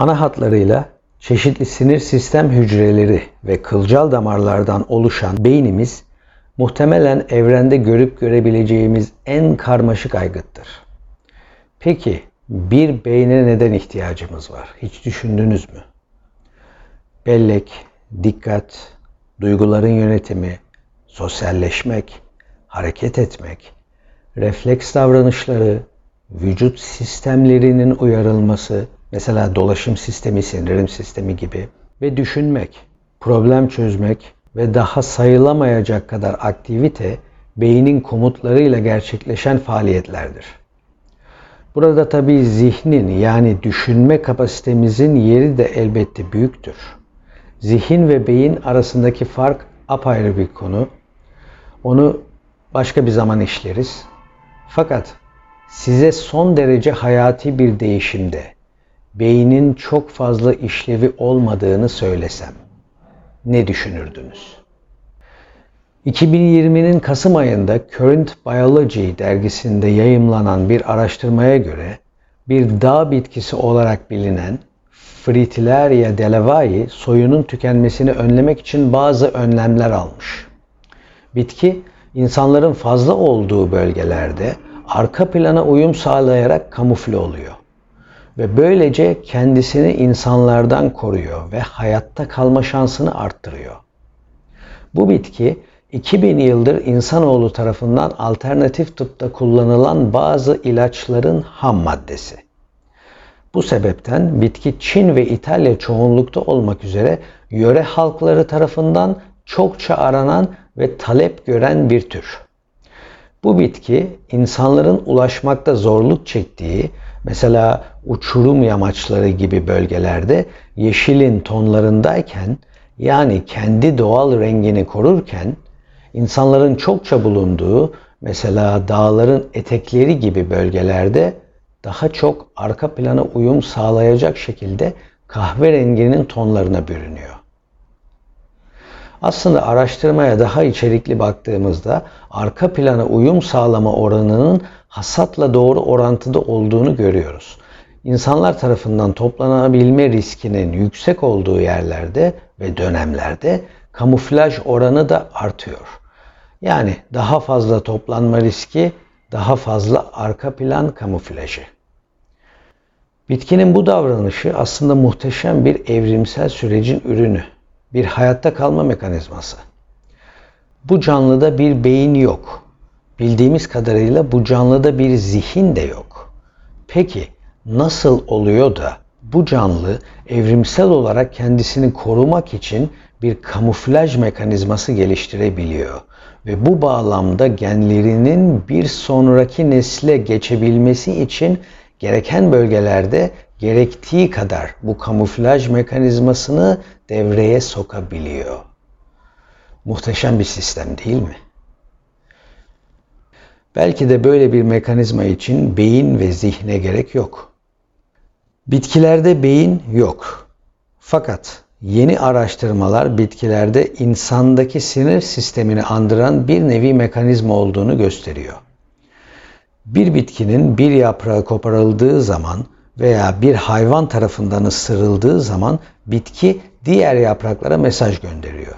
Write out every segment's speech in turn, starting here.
Ana hatlarıyla çeşitli sinir sistem hücreleri ve kılcal damarlardan oluşan beynimiz muhtemelen evrende görüp görebileceğimiz en karmaşık aygıttır. Peki bir beyne neden ihtiyacımız var? Hiç düşündünüz mü? Bellek, dikkat, duyguların yönetimi, sosyalleşmek, hareket etmek, refleks davranışları, vücut sistemlerinin uyarılması, mesela dolaşım sistemi, sindirim sistemi gibi ve düşünmek, problem çözmek ve daha sayılamayacak kadar aktivite beynin komutlarıyla gerçekleşen faaliyetlerdir. Burada tabi zihnin yani düşünme kapasitemizin yeri de elbette büyüktür. Zihin ve beyin arasındaki fark apayrı bir konu. Onu başka bir zaman işleriz. Fakat size son derece hayati bir değişimde beynin çok fazla işlevi olmadığını söylesem ne düşünürdünüz? 2020'nin Kasım ayında Current Biology dergisinde yayımlanan bir araştırmaya göre bir dağ bitkisi olarak bilinen Fritillaria delavayi soyunun tükenmesini önlemek için bazı önlemler almış. Bitki insanların fazla olduğu bölgelerde arka plana uyum sağlayarak kamufle oluyor ve böylece kendisini insanlardan koruyor ve hayatta kalma şansını arttırıyor. Bu bitki 2000 yıldır insanoğlu tarafından alternatif tıpta kullanılan bazı ilaçların ham maddesi. Bu sebepten bitki Çin ve İtalya çoğunlukta olmak üzere yöre halkları tarafından çokça aranan ve talep gören bir tür. Bu bitki insanların ulaşmakta zorluk çektiği mesela uçurum yamaçları gibi bölgelerde yeşilin tonlarındayken yani kendi doğal rengini korurken insanların çokça bulunduğu mesela dağların etekleri gibi bölgelerde daha çok arka plana uyum sağlayacak şekilde kahverenginin tonlarına bürünüyor. Aslında araştırmaya daha içerikli baktığımızda arka plana uyum sağlama oranının hasatla doğru orantıda olduğunu görüyoruz. İnsanlar tarafından toplanabilme riskinin yüksek olduğu yerlerde ve dönemlerde kamuflaj oranı da artıyor. Yani daha fazla toplanma riski, daha fazla arka plan kamuflajı. Bitkinin bu davranışı aslında muhteşem bir evrimsel sürecin ürünü, bir hayatta kalma mekanizması. Bu canlıda bir beyin yok. Bildiğimiz kadarıyla bu canlıda bir zihin de yok. Peki nasıl oluyor da bu canlı evrimsel olarak kendisini korumak için bir kamuflaj mekanizması geliştirebiliyor ve bu bağlamda genlerinin bir sonraki nesle geçebilmesi için gereken bölgelerde gerektiği kadar bu kamuflaj mekanizmasını devreye sokabiliyor. Muhteşem bir sistem değil mi? Belki de böyle bir mekanizma için beyin ve zihne gerek yok. Bitkilerde beyin yok. Fakat Yeni araştırmalar bitkilerde insandaki sinir sistemini andıran bir nevi mekanizma olduğunu gösteriyor. Bir bitkinin bir yaprağı koparıldığı zaman veya bir hayvan tarafından ısırıldığı zaman bitki diğer yapraklara mesaj gönderiyor.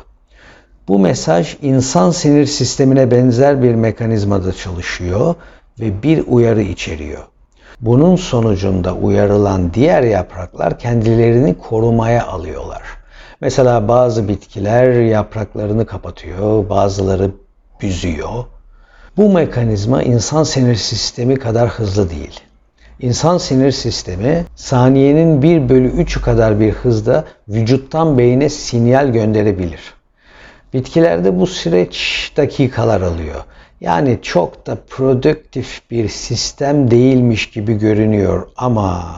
Bu mesaj insan sinir sistemine benzer bir mekanizmada çalışıyor ve bir uyarı içeriyor. Bunun sonucunda uyarılan diğer yapraklar kendilerini korumaya alıyorlar. Mesela bazı bitkiler yapraklarını kapatıyor, bazıları büzüyor. Bu mekanizma insan sinir sistemi kadar hızlı değil. İnsan sinir sistemi saniyenin 1 bölü 3'ü kadar bir hızda vücuttan beyne sinyal gönderebilir. Bitkilerde bu süreç dakikalar alıyor. Yani çok da produktif bir sistem değilmiş gibi görünüyor ama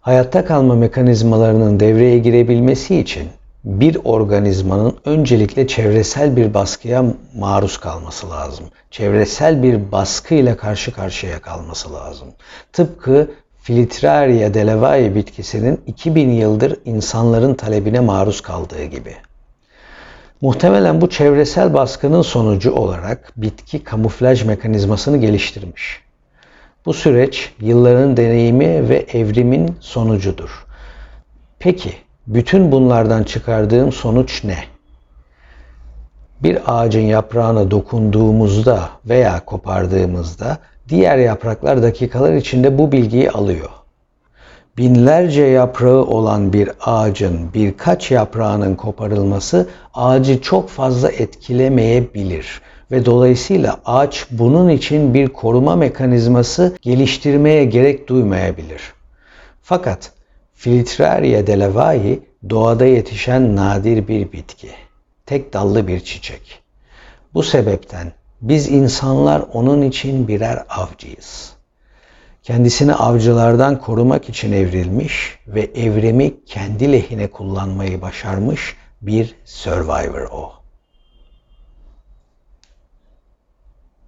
hayatta kalma mekanizmalarının devreye girebilmesi için bir organizmanın öncelikle çevresel bir baskıya maruz kalması lazım. Çevresel bir baskıyla karşı karşıya kalması lazım. Tıpkı Filtraria delavae bitkisinin 2000 yıldır insanların talebine maruz kaldığı gibi. Muhtemelen bu çevresel baskının sonucu olarak bitki kamuflaj mekanizmasını geliştirmiş. Bu süreç yılların deneyimi ve evrimin sonucudur. Peki bütün bunlardan çıkardığım sonuç ne? Bir ağacın yaprağına dokunduğumuzda veya kopardığımızda diğer yapraklar dakikalar içinde bu bilgiyi alıyor. Binlerce yaprağı olan bir ağacın birkaç yaprağının koparılması ağacı çok fazla etkilemeyebilir ve dolayısıyla ağaç bunun için bir koruma mekanizması geliştirmeye gerek duymayabilir. Fakat Filtraria delavayi doğada yetişen nadir bir bitki. Tek dallı bir çiçek. Bu sebepten biz insanlar onun için birer avcıyız. Kendisini avcılardan korumak için evrilmiş ve evrimi kendi lehine kullanmayı başarmış bir survivor o.